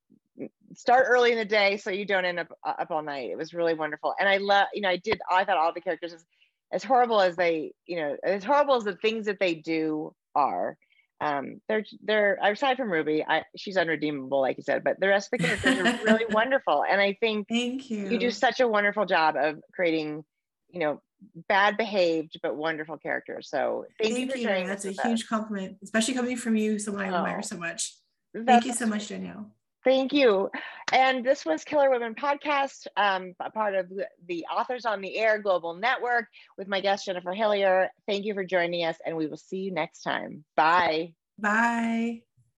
start early in the day so you don't end up uh, up all night. It was really wonderful, and I love. You know, I did. I thought all the characters, as, as horrible as they, you know, as horrible as the things that they do are. um, they're they're aside from Ruby, I, she's unredeemable, like you said, but the rest of the characters are [LAUGHS] really wonderful. And I think thank you. You do such a wonderful job of creating, you know, bad behaved but wonderful characters. So thank, thank you for you. sharing. That's a huge us. compliment, especially coming from you, someone I oh, admire so much. Thank you so much, Danielle. Thank you. And this was Killer Women Podcast, um, part of the Authors on the Air Global Network with my guest, Jennifer Hillier. Thank you for joining us, and we will see you next time. Bye. Bye.